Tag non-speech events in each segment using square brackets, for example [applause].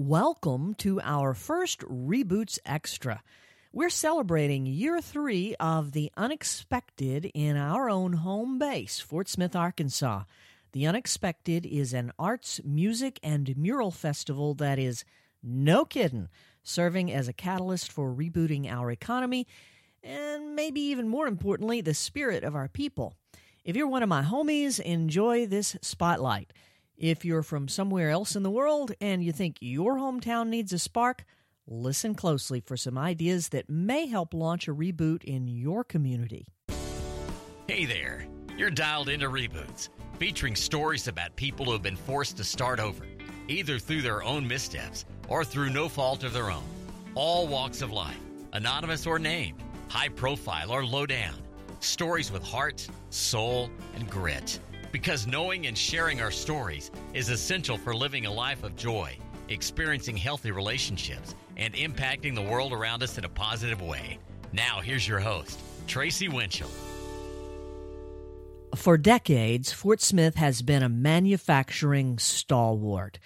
Welcome to our first Reboots Extra. We're celebrating year three of the unexpected in our own home base, Fort Smith, Arkansas. The Unexpected is an arts, music, and mural festival that is, no kidding, serving as a catalyst for rebooting our economy and maybe even more importantly, the spirit of our people. If you're one of my homies, enjoy this spotlight. If you're from somewhere else in the world and you think your hometown needs a spark, listen closely for some ideas that may help launch a reboot in your community. Hey there, you're dialed into Reboots, featuring stories about people who have been forced to start over, either through their own missteps or through no fault of their own. All walks of life, anonymous or named, high profile or low down. Stories with heart, soul, and grit. Because knowing and sharing our stories is essential for living a life of joy, experiencing healthy relationships, and impacting the world around us in a positive way. Now, here's your host, Tracy Winchell. For decades, Fort Smith has been a manufacturing stalwart.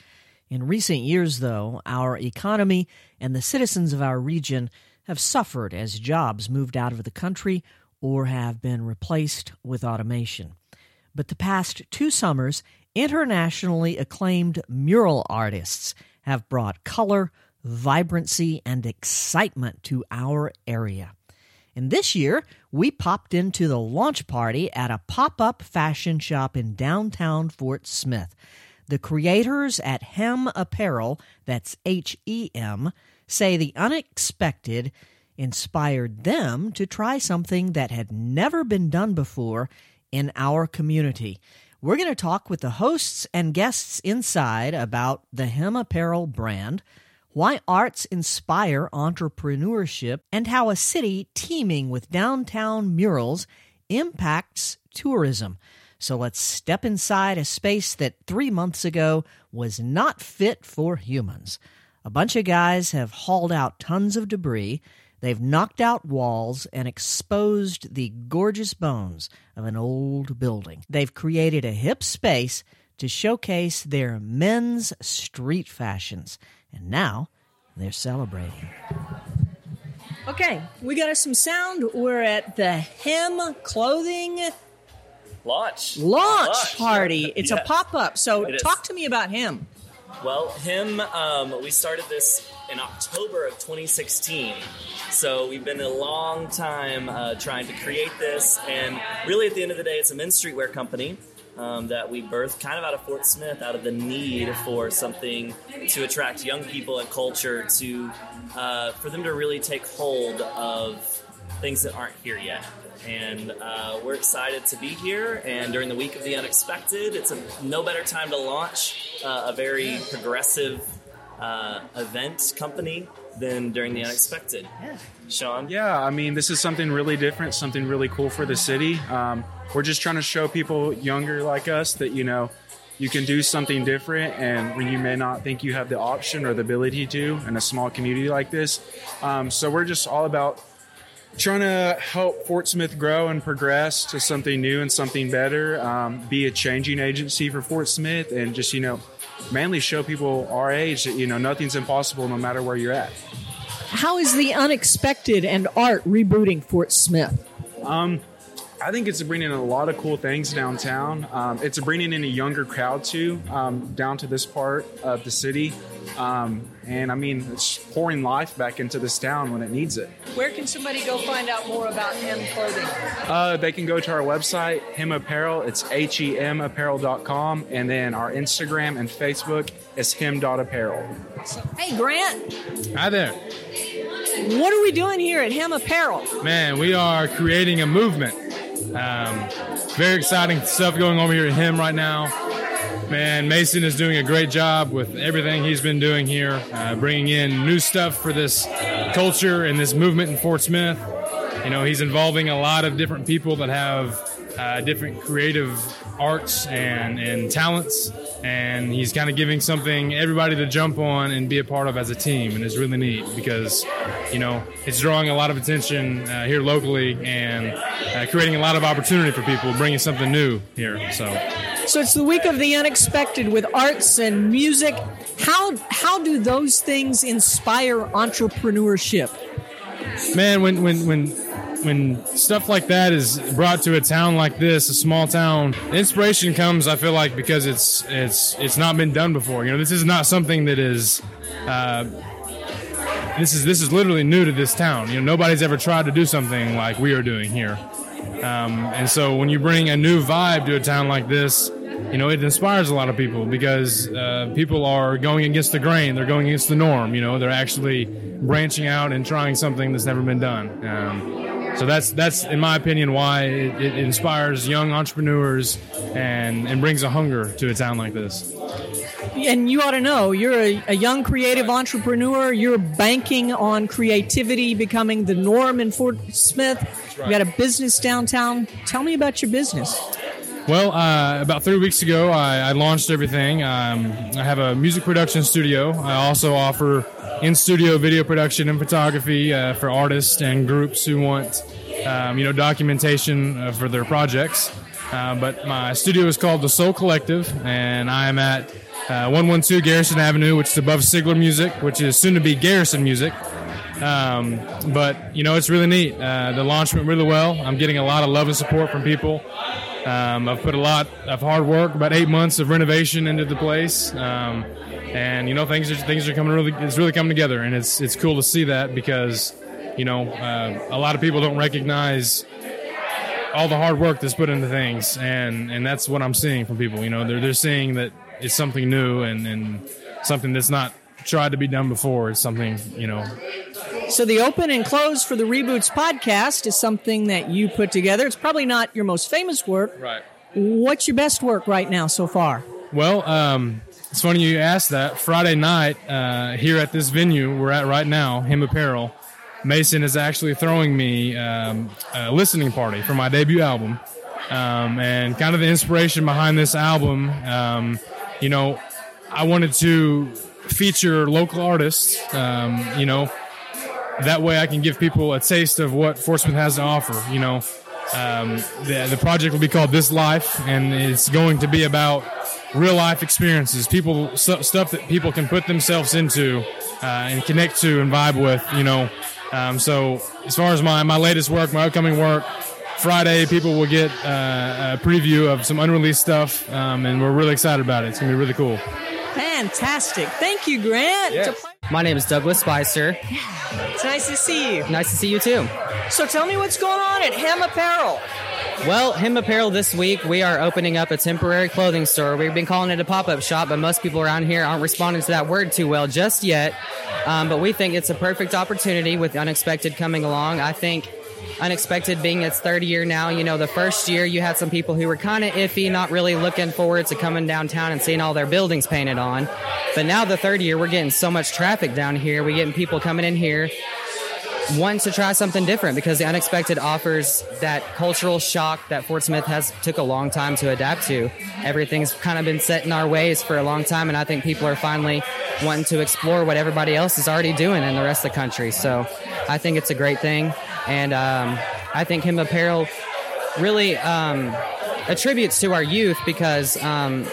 In recent years, though, our economy and the citizens of our region have suffered as jobs moved out of the country or have been replaced with automation. But the past two summers, internationally acclaimed mural artists have brought color, vibrancy, and excitement to our area. And this year, we popped into the launch party at a pop up fashion shop in downtown Fort Smith. The creators at Hem Apparel, that's H E M, say the unexpected inspired them to try something that had never been done before in our community. We're going to talk with the hosts and guests inside about the Hem Apparel brand, why arts inspire entrepreneurship, and how a city teeming with downtown murals impacts tourism. So let's step inside a space that three months ago was not fit for humans. A bunch of guys have hauled out tons of debris They've knocked out walls and exposed the gorgeous bones of an old building. They've created a hip space to showcase their men's street fashions. And now they're celebrating. Okay, we got us some sound. We're at the Hem Clothing launch launch, launch. party. It's yeah. a pop up. So, talk to me about Hem. Well, Hem, um, we started this in October of 2016. So we've been a long time uh, trying to create this, and really at the end of the day, it's a men's streetwear company. Um, that we birthed kind of out of Fort Smith, out of the need for something to attract young people and culture to, uh, for them to really take hold of things that aren't here yet. And uh, we're excited to be here. And during the week of the unexpected, it's a no better time to launch uh, a very progressive uh, event company than during the unexpected. Yeah. Sean? Yeah, I mean, this is something really different, something really cool for the city. Um, we're just trying to show people younger like us that, you know, you can do something different and when you may not think you have the option or the ability to in a small community like this. Um, so we're just all about trying to help Fort Smith grow and progress to something new and something better, um, be a changing agency for Fort Smith and just, you know, mainly show people our age that you know nothing's impossible no matter where you're at. How is the unexpected and art rebooting Fort Smith? Um, I think it's bringing in a lot of cool things downtown. Um, it's bringing in a younger crowd too, um, down to this part of the city. Um, and I mean, it's pouring life back into this town when it needs it. Where can somebody go find out more about Hem Clothing? Uh, they can go to our website, Hem Apparel. It's H E M apparel.com. And then our Instagram and Facebook is hem.apparel. Hey, Grant. Hi there. What are we doing here at Hem Apparel? Man, we are creating a movement um, very exciting stuff going on here at Hem right now. Man, Mason is doing a great job with everything he's been doing here, uh, bringing in new stuff for this culture and this movement in Fort Smith. You know, he's involving a lot of different people that have uh, different creative arts and, and talents and he's kind of giving something everybody to jump on and be a part of as a team and it's really neat because you know it's drawing a lot of attention uh, here locally and uh, creating a lot of opportunity for people bringing something new here so So it's the week of the unexpected with arts and music. How how do those things inspire entrepreneurship? Man, when when when when stuff like that is brought to a town like this, a small town, inspiration comes. I feel like because it's it's it's not been done before. You know, this is not something that is. Uh, this is this is literally new to this town. You know, nobody's ever tried to do something like we are doing here. Um, and so when you bring a new vibe to a town like this, you know, it inspires a lot of people because uh, people are going against the grain. They're going against the norm. You know, they're actually branching out and trying something that's never been done. Um, so that's that's, in my opinion, why it, it inspires young entrepreneurs and and brings a hunger to a town like this and you ought to know you're a, a, young creative entrepreneur. You're banking on creativity becoming the norm in Fort Smith. Right. You got a business downtown. Tell me about your business. Well, uh, about three weeks ago, I, I launched everything. Um, I have a music production studio. I also offer in studio video production and photography uh, for artists and groups who want, um, you know, documentation uh, for their projects. Uh, but my studio is called the Soul Collective, and I am at uh, 112 Garrison Avenue, which is above Sigler Music, which is soon to be Garrison Music. Um, but you know, it's really neat. Uh, the launch went really well. I'm getting a lot of love and support from people. Um, I've put a lot of hard work, about eight months of renovation into the place, um, and you know, things are things are coming really. It's really coming together, and it's it's cool to see that because you know, uh, a lot of people don't recognize all the hard work that's put into things, and and that's what I'm seeing from people. You know, they're they're seeing that it's something new and, and something that's not tried to be done before. It's something, you know. So the open and close for the Reboots podcast is something that you put together. It's probably not your most famous work. Right. What's your best work right now so far? Well, um, it's funny you asked that. Friday night, uh, here at this venue we're at right now, Hem Apparel, Mason is actually throwing me um, a listening party for my debut album. Um, and kind of the inspiration behind this album um, you know, I wanted to feature local artists, um, you know, that way I can give people a taste of what Fort Smith has to offer, you know. Um, the, the project will be called This Life, and it's going to be about real life experiences, people stuff that people can put themselves into uh, and connect to and vibe with, you know. Um, so as far as my, my latest work, my upcoming work, Friday, people will get uh, a preview of some unreleased stuff, um, and we're really excited about it. It's gonna be really cool. Fantastic! Thank you, Grant. Yes. My name is Douglas Spicer. It's nice to see you. Nice to see you too. So tell me what's going on at Hem Apparel. Well, Hem Apparel this week, we are opening up a temporary clothing store. We've been calling it a pop up shop, but most people around here aren't responding to that word too well just yet. Um, but we think it's a perfect opportunity with Unexpected coming along. I think Unexpected being its third year now. You know, the first year you had some people who were kind of iffy, not really looking forward to coming downtown and seeing all their buildings painted on. But now the third year, we're getting so much traffic down here. We're getting people coming in here wanting to try something different because the unexpected offers that cultural shock that Fort Smith has took a long time to adapt to. Everything's kind of been set in our ways for a long time, and I think people are finally wanting to explore what everybody else is already doing in the rest of the country. So I think it's a great thing, and um, I think Hem Apparel really um, attributes to our youth because um,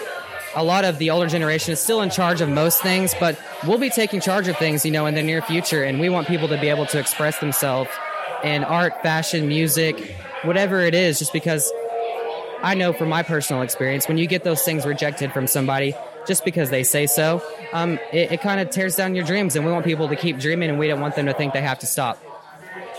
a lot of the older generation is still in charge of most things, but we'll be taking charge of things, you know, in the near future, and we want people to be able to express themselves in art, fashion, music, whatever it is, just because I know from my personal experience, when you get those things rejected from somebody just because they say so, um, it, it kind of tears down your dreams, and we want people to keep dreaming, and we don't want them to think they have to stop.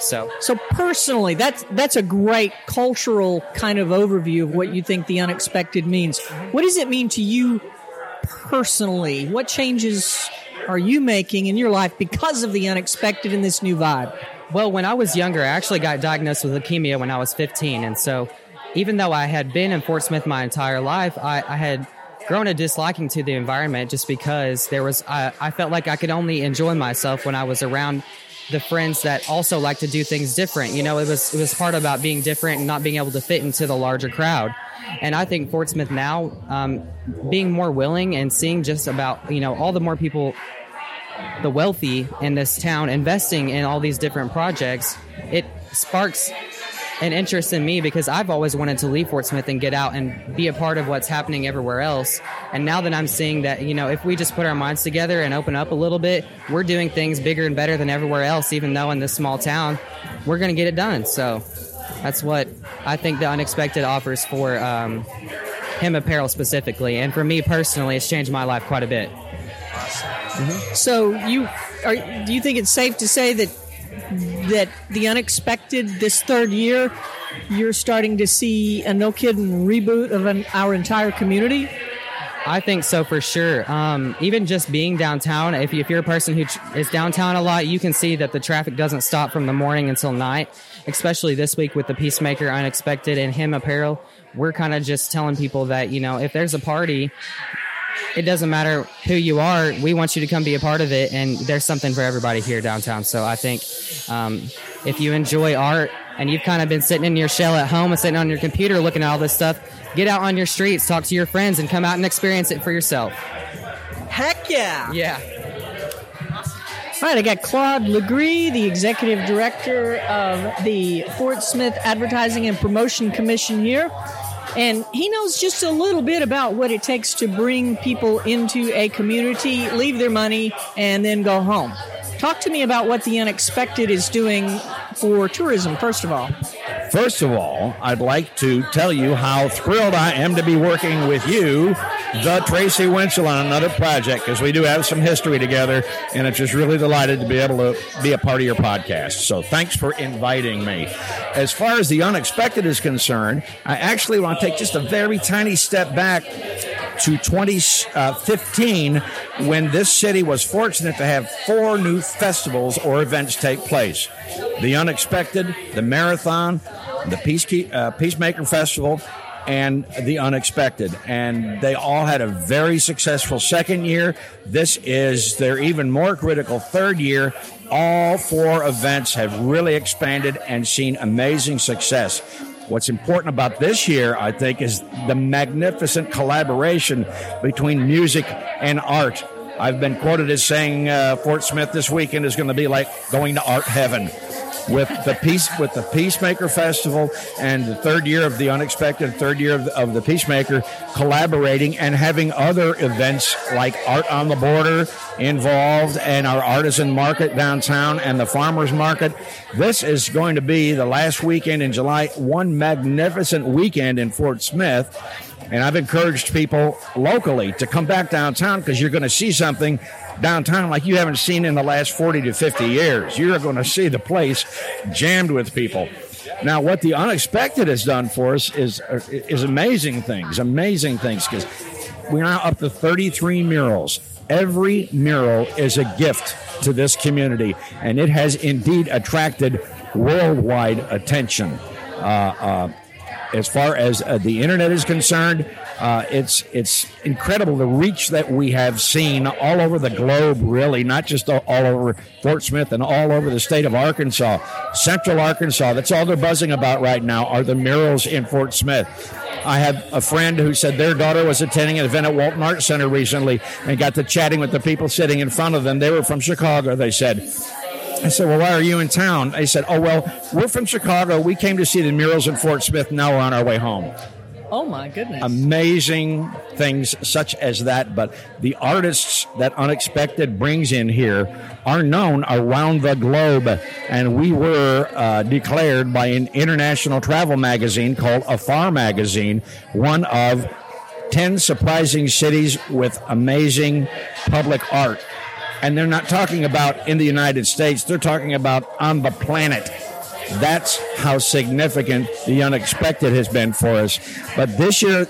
So, so personally, that's that's a great cultural kind of overview of what mm-hmm. you think the unexpected means. Mm-hmm. What does it mean to you personally? What changes are you making in your life because of the unexpected in this new vibe? Well, when I was younger, I actually got diagnosed with leukemia when I was 15, and so even though I had been in Fort Smith my entire life, I, I had grown a disliking to the environment just because there was I, I felt like I could only enjoy myself when I was around the friends that also like to do things different. You know, it was it was part about being different and not being able to fit into the larger crowd. And I think Fort Smith now, um, being more willing and seeing just about you know all the more people, the wealthy in this town investing in all these different projects, it sparks an interest in me because I've always wanted to leave Fort Smith and get out and be a part of what's happening everywhere else. And now that I'm seeing that, you know, if we just put our minds together and open up a little bit, we're doing things bigger and better than everywhere else, even though in this small town, we're going to get it done. So that's what I think the unexpected offers for um, Hem Apparel specifically. And for me personally, it's changed my life quite a bit. So you are, do you think it's safe to say that that the unexpected this third year you're starting to see a no kidding reboot of an, our entire community? I think so for sure. Um, even just being downtown, if, if you're a person who tr- is downtown a lot, you can see that the traffic doesn't stop from the morning until night. Especially this week with the Peacemaker Unexpected and Hem Apparel, we're kind of just telling people that you know if there's a party, it doesn't matter who you are. We want you to come be a part of it, and there's something for everybody here downtown. So I think um, if you enjoy art and you've kind of been sitting in your shell at home and sitting on your computer looking at all this stuff, get out on your streets, talk to your friends, and come out and experience it for yourself. Heck yeah! Yeah. All right, I got Claude Legris, the executive director of the Fort Smith Advertising and Promotion Commission here. And he knows just a little bit about what it takes to bring people into a community, leave their money, and then go home. Talk to me about what the unexpected is doing for tourism, first of all. First of all, I'd like to tell you how thrilled I am to be working with you, the Tracy Winchell, on another project because we do have some history together, and I'm just really delighted to be able to be a part of your podcast. So thanks for inviting me. As far as the unexpected is concerned, I actually want to take just a very tiny step back to 2015 when this city was fortunate to have four new festivals or events take place the unexpected, the marathon, the Peace, uh, Peacemaker Festival, and the unexpected. And they all had a very successful second year. This is their even more critical third year. All four events have really expanded and seen amazing success. What's important about this year, I think, is the magnificent collaboration between music and art. I've been quoted as saying uh, Fort Smith this weekend is going to be like going to art heaven with the peace with the Peacemaker Festival and the third year of the unexpected third year of the, of the Peacemaker collaborating and having other events like Art on the Border involved and our artisan market downtown and the farmers market. This is going to be the last weekend in July, one magnificent weekend in Fort Smith. And I've encouraged people locally to come back downtown because you're going to see something downtown like you haven't seen in the last 40 to 50 years. You're going to see the place jammed with people. Now, what the unexpected has done for us is is amazing things, amazing things because we're now up to 33 murals. Every mural is a gift to this community, and it has indeed attracted worldwide attention. Uh, uh, as far as uh, the internet is concerned, uh, it's it's incredible the reach that we have seen all over the globe. Really, not just all, over Fort Smith and all over the state of Arkansas, Central Arkansas. That's all they're buzzing about right now are the murals in Fort Smith. I have a friend who said their daughter was attending an event at Walton Art Center recently and got to chatting with the people sitting in front of them. They were from Chicago. They said. I said, Well, why are you in town? They said, Oh, well, we're from Chicago. We came to see the murals in Fort Smith. Now we're on our way home. Oh my goodness. Amazing things such as that. But the artists that Unexpected brings in here are known around the globe. And we were uh, declared by an international travel magazine called Afar Magazine one of 10 surprising cities with amazing public art. And they're not talking about in the United States, they're talking about on the planet. That's how significant the unexpected has been for us. But this year,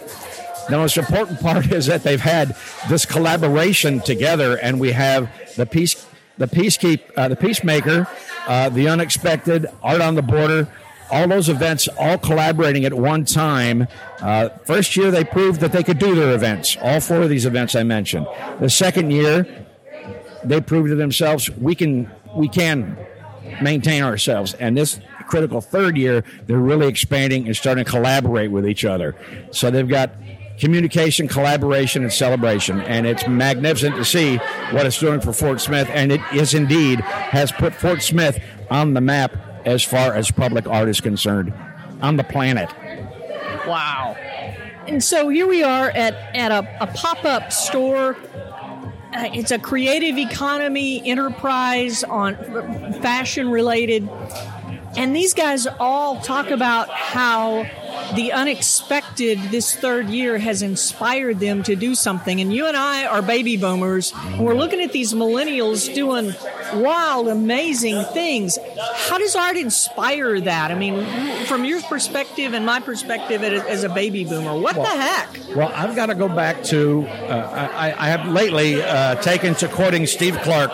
the most important part is that they've had this collaboration together, and we have the peace, the peacekeep, uh, the peacemaker, uh, the unexpected, art on the border. All those events, all collaborating at one time. Uh, first year, they proved that they could do their events. All four of these events I mentioned. The second year, they prove to themselves we can we can maintain ourselves. And this critical third year, they're really expanding and starting to collaborate with each other. So they've got communication, collaboration, and celebration. And it's magnificent to see what it's doing for Fort Smith. And it is indeed has put Fort Smith on the map as far as public art is concerned. on the planet. Wow. And so here we are at, at a, a pop up store. Uh, it's a creative economy enterprise on fashion related. And these guys all talk about how the unexpected this third year has inspired them to do something. And you and I are baby boomers. And we're looking at these millennials doing wild, amazing things. How does art inspire that? I mean, from your perspective and my perspective as a baby boomer, what well, the heck? Well, I've got to go back to, uh, I, I, have lately uh, taken to quoting Steve Clark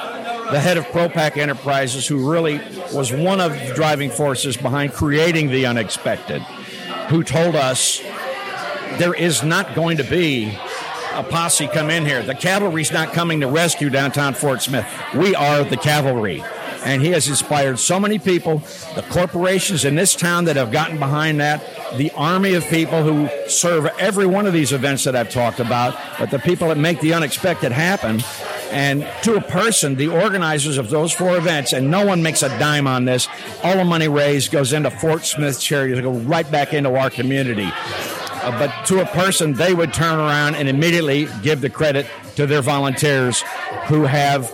the head of Propak Enterprises, who really was one of the driving forces behind creating the unexpected, who told us there is not going to be a posse come in here. The cavalry's not coming to rescue downtown Fort Smith. We are the cavalry. And he has inspired so many people, the corporations in this town that have gotten behind that, the army of people who serve every one of these events that I've talked about, but the people that make the unexpected happen. And to a person, the organizers of those four events, and no one makes a dime on this, all the money raised goes into Fort Smith charities, go right back into our community. Uh, but to a person, they would turn around and immediately give the credit to their volunteers who have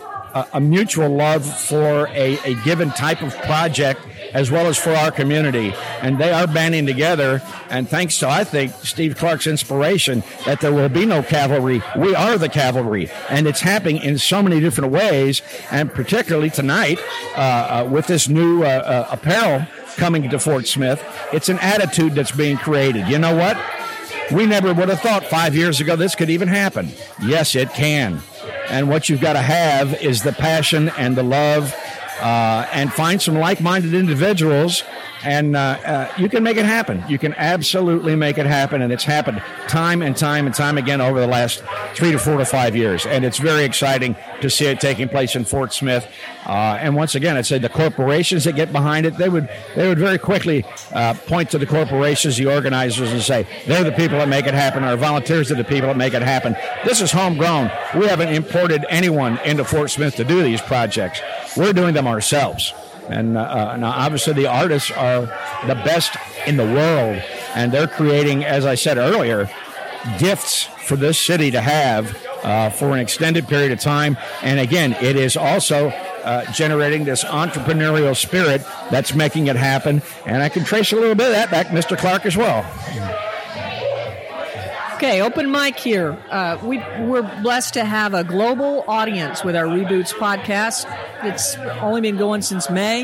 a, mutual love for a, a given type of project as well as for our community. And they are banding together. And thanks to, I think, Steve Clark's inspiration that there will be no cavalry. We are the cavalry. And it's happening in so many different ways. And particularly tonight, uh, uh, with this new uh, uh apparel coming to Fort Smith, it's an attitude that's being created. You know what? We never would have thought five years ago this could even happen. Yes, it can. And what you've got to have is the passion and the love uh, and find some like minded individuals and uh, uh, you can make it happen. You can absolutely make it happen, and it's happened time and time and time again over the last three to four to five years. And it's very exciting to see it taking place in Fort Smith. Uh, and once again, I'd say the corporations that get behind it, they would they would very quickly point to the corporations, the organizers, and say they're the people that make it happen. Our volunteers are the people that make it happen. This is homegrown. We haven't imported anyone into Fort Smith to do these projects. We're doing them ourselves. And uh, uh, now, obviously, the artists are the best in the world, and they're creating, as I said earlier, gifts for this city to have uh, for an extended period of time. And again, it is also uh, generating this entrepreneurial spirit that's making it happen. And I can trace a little bit of that back, Mr. Clark, as well. Okay, open mic here. Uh, we, we're blessed to have a global audience with our Reboots podcast. It's only been going since May.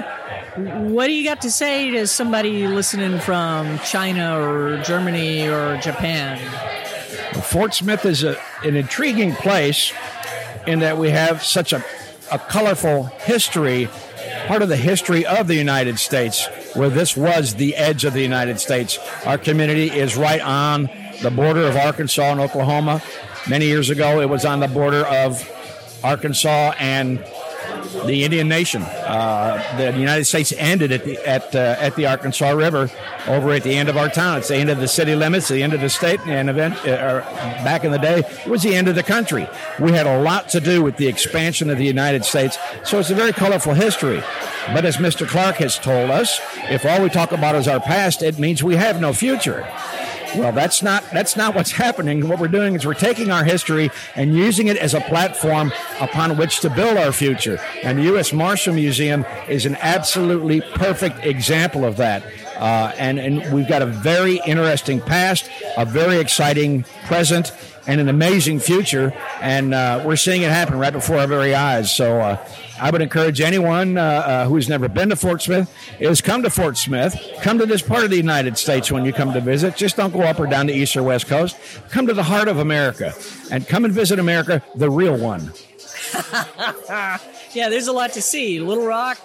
What do you got to say to somebody listening from China or Germany or Japan? Fort Smith is a, an intriguing place in that we have such a, a colorful history, part of the history of the United States, where this was the edge of the United States. Our community is right on the border of Arkansas and Oklahoma. Many years ago, it was on the border of Arkansas and the Indian Nation. Uh, the United States ended at the at uh, at the Arkansas River, over at the end of our town. It's the end of the city limits, the end of the state, and event. Uh, back in the day, it was the end of the country. We had a lot to do with the expansion of the United States, so it's a very colorful history. But as Mr. Clark has told us, if all we talk about is our past, it means we have no future. Well, that's not that's not what's happening. What we're doing is we're taking our history and using it as a platform upon which to build our future. And the U.S. Marshall Museum is an absolutely perfect example of that. Uh, and and we've got a very interesting past, a very exciting present, and an amazing future. And uh, we're seeing it happen right before our very eyes. So. Uh, I would encourage anyone uh, uh, who's never been to Fort Smith is come to Fort Smith. Come to this part of the United States when you come to visit. Just don't go up or down the east or west coast. Come to the heart of America and come and visit America, the real one. [laughs] yeah, there's a lot to see. Little Rock,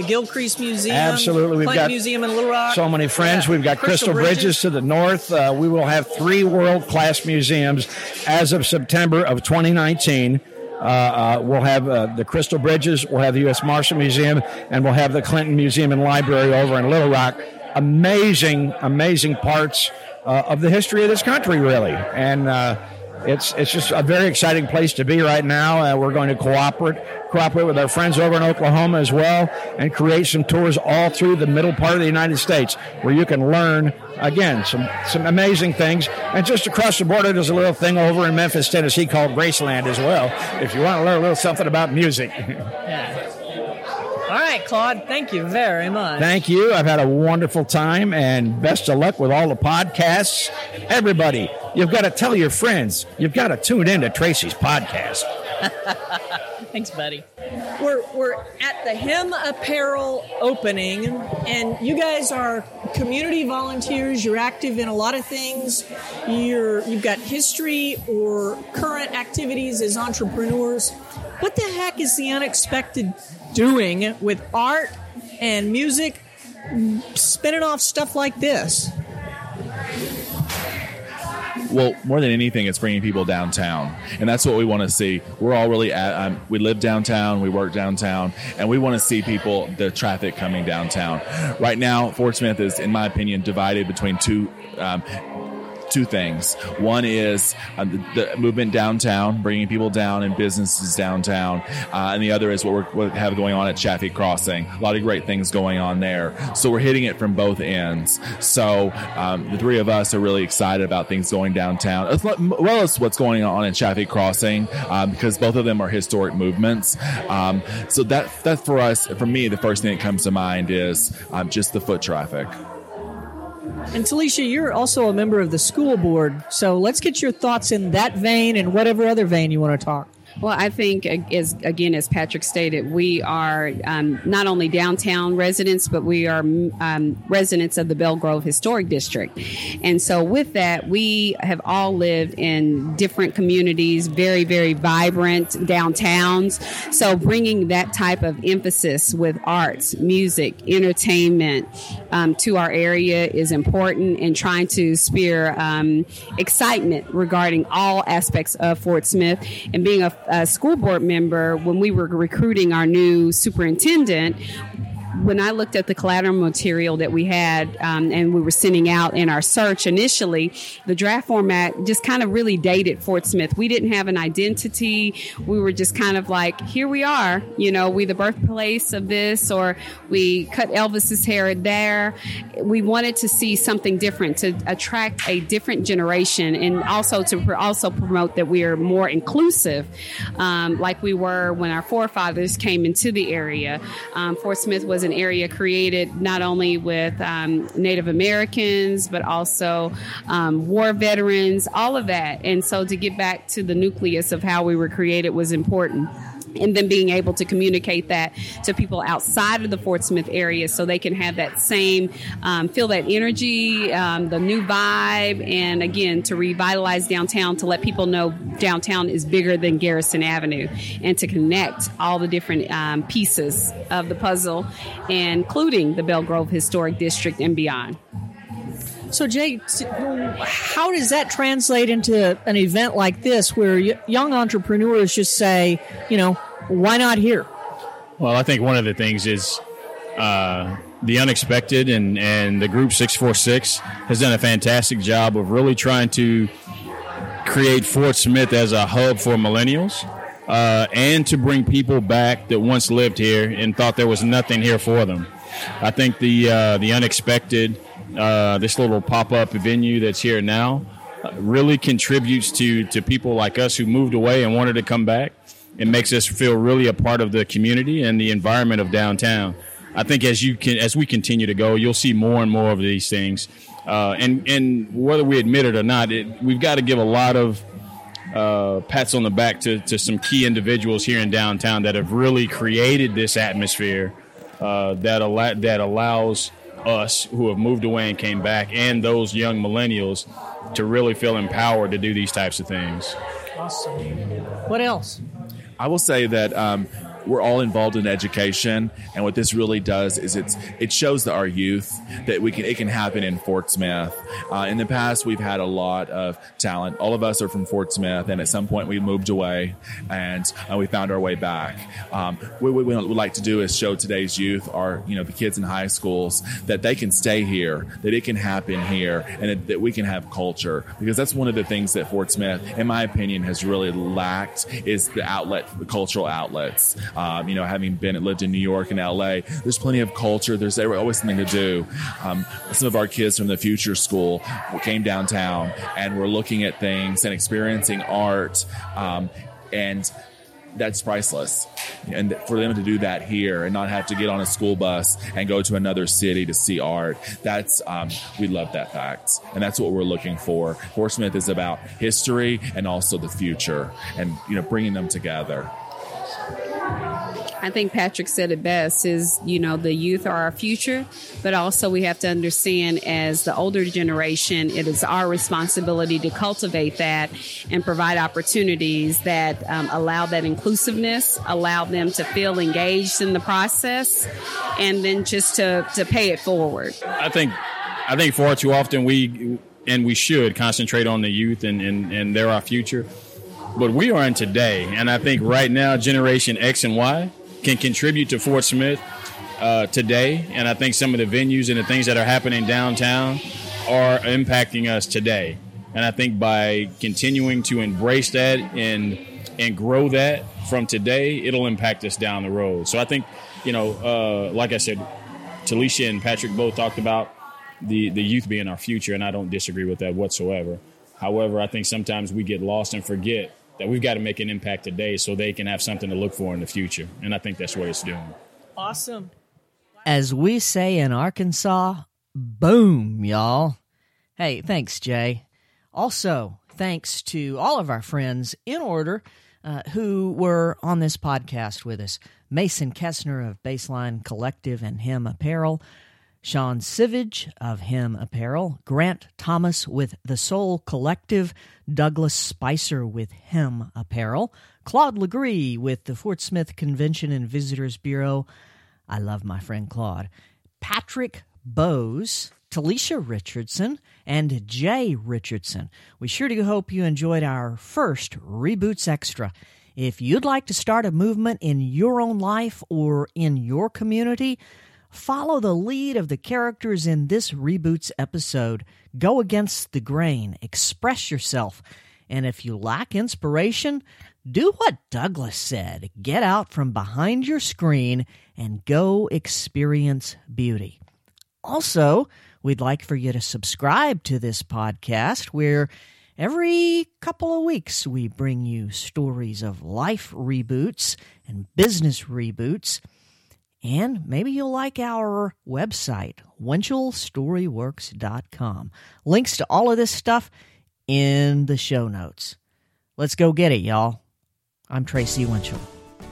the Gilcrease Museum. Absolutely, we've got Museum in Little Rock. So many friends. Yeah. We've got Crystal, Crystal Bridges. Bridges. to the north. Uh, we will have three world class museums as of September of 2019. Uh, uh, we'll have uh, the Crystal Bridges, we'll have the U.S. Marshall Museum, and we'll have the Clinton Museum and Library over in Little Rock. Amazing, amazing parts uh, of the history of this country, really. And uh, it's it's just a very exciting place to be right now. Uh, we're going to cooperate cooperate with our friends over in Oklahoma as well, and create some tours all through the middle part of the United States where you can learn again some some amazing things. And just across the border, there's a little thing over in Memphis, Tennessee called Graceland as well. If you want to learn a little something about music. [laughs] Yeah. Right, Claude, thank you very much. Thank you. I've had a wonderful time and best of luck with all the podcasts. Everybody, you've got to tell your friends. You've got to tune in to Tracy's podcast. [laughs] Thanks, buddy. We're, we're at the Hem Apparel opening, and you guys are community volunteers. You're active in a lot of things. You're, you've got history or current activities as entrepreneurs. What the heck is the unexpected doing with art and music, spinning off stuff like this? well, more than anything, it's bringing people downtown, and that's what we want to see. We're all really at. Um, we live downtown, we work downtown, and we want to see people, the traffic coming downtown. Right now, Fort Smith is, in my opinion, divided between two. Um, two things. One is uh, the, the, movement downtown, bringing people down and businesses downtown, uh, and the other is what, we're, what have going on at Chaffee Crossing. A lot of great things going on there. So we're hitting it from both ends. So um, the three of us are really excited about things going downtown, as well as what's going on in Chaffee Crossing, um, because both of them are historic movements. Um, so that that for us, for me, the first thing that comes to mind is um, just the foot traffic. And Talisha, you're also a member of the school board, so let's get your thoughts in that vein and whatever other vein you want to talk. Well, I think, as again, as Patrick stated, we are um, not only downtown residents, but we are um, residents of the Belle Grove Historic District. And so, with that, we have all lived in different communities, very, very vibrant downtowns. So, bringing that type of emphasis with arts, music, entertainment um, to our area is important, and trying to spear um, excitement regarding all aspects of Fort Smith and being a a school board member, when we were recruiting our new superintendent, when I looked at the collateral material that we had um, and we were sending out in our search initially, the draft format just kind of really dated Fort Smith. We didn't have an identity. We were just kind of like, here we are, you know, we the birthplace of this, or we cut Elvis's hair there. We wanted to see something different to attract a different generation and also to also promote that we are more inclusive, um, like we were when our forefathers came into the area. Um, Fort Smith was an area created not only with um, Native Americans, but also um, war veterans, all of that. And so to get back to the nucleus of how we were created was important and then being able to communicate that to people outside of the Fort Smith area so they can have that same um, feel that energy, um, the new vibe, and again to revitalize downtown to let people know downtown is bigger than Garrison Avenue and to connect all the different um, pieces of the puzzle, including the Belle Grove Historic District and beyond. So, Jay, how does that translate into an event like this where young entrepreneurs just say, you know, why not here? Well, I think one of the things is uh, the unexpected, and, and the group 646 has done a fantastic job of really trying to create Fort Smith as a hub for millennials. Uh, and to bring people back that once lived here and thought there was nothing here for them. I think the uh, the unexpected uh, this little pop up venue that's here now really contributes to to people like us who moved away and wanted to come back. It makes us feel really a part of the community and the environment of downtown. I think as you can as we continue to go, you'll see more and more of these things. Uh, and and whether we admit it or not, it, we've got to give a lot of uh, pats on the back to, to some key individuals here in downtown that have really created this atmosphere uh, that al- that allows us who have moved away and came back and those young millennials to really feel empowered to do these types of things. Awesome. What else? I will say that um, we're all involved in education, and what this really does is it's it shows our youth that we can it can happen in Fort Smith. Uh, in the past, we've had a lot of talent. All of us are from Fort Smith, and at some point we moved away, and uh, we found our way back. Um, what we would like to do is show today's youth, our you know the kids in high schools, that they can stay here, that it can happen here, and that, that we can have culture because that's one of the things that Fort Smith, in my opinion, has really lacked is the outlet, the cultural outlets. Um, you know, having been lived in New York and LA, there's plenty of culture. There's always something to do. Um, some of our kids from the Future School came downtown and were looking at things and experiencing art. Um, and that's priceless. And for them to do that here and not have to get on a school bus and go to another city to see art, that's, um, we love that fact. And that's what we're looking for. Fort Smith is about history and also the future and, you know, bringing them together. I think Patrick said it best is, you know, the youth are our future, but also we have to understand as the older generation, it is our responsibility to cultivate that and provide opportunities that um, allow that inclusiveness, allow them to feel engaged in the process, and then just to, to pay it forward. I think, I think far too often we, and we should concentrate on the youth and, and, and they're our future. But we are in today, and I think right now, Generation X and Y can contribute to Fort Smith uh, today. And I think some of the venues and the things that are happening downtown are impacting us today. And I think by continuing to embrace that and and grow that from today, it'll impact us down the road. So I think, you know, uh, like I said, Talisha and Patrick both talked about the the youth being our future, and I don't disagree with that whatsoever. However, I think sometimes we get lost and forget that we've got to make an impact today so they can have something to look for in the future. And I think that's what it's doing. Awesome. As we say in Arkansas, boom, y'all. Hey, thanks, Jay. Also, thanks to all of our friends in order uh, who were on this podcast with us Mason Kessner of Baseline Collective and Hem Apparel, Sean Sivage of Hem Apparel, Grant Thomas with The Soul Collective, Douglas Spicer with Hem Apparel, Claude Legris with the Fort Smith Convention and Visitors Bureau. I love my friend Claude. Patrick Bose, Talisha Richardson, and Jay Richardson. We sure do hope you enjoyed our first Reboots Extra. If you'd like to start a movement in your own life or in your community, Follow the lead of the characters in this Reboots episode. Go against the grain, express yourself, and if you lack inspiration, do what Douglas said get out from behind your screen and go experience beauty. Also, we'd like for you to subscribe to this podcast where every couple of weeks we bring you stories of life reboots and business reboots. And maybe you'll like our website, WinchellStoryWorks.com. Links to all of this stuff in the show notes. Let's go get it, y'all. I'm Tracy Winchell.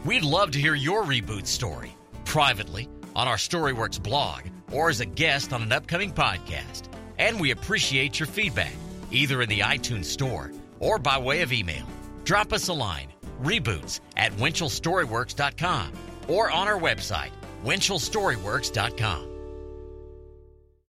We'd love to hear your reboot story privately on our Storyworks blog or as a guest on an upcoming podcast. And we appreciate your feedback, either in the iTunes store or by way of email. Drop us a line, reboots at WinchellStoryworks.com or on our website, WinchellStoryworks.com.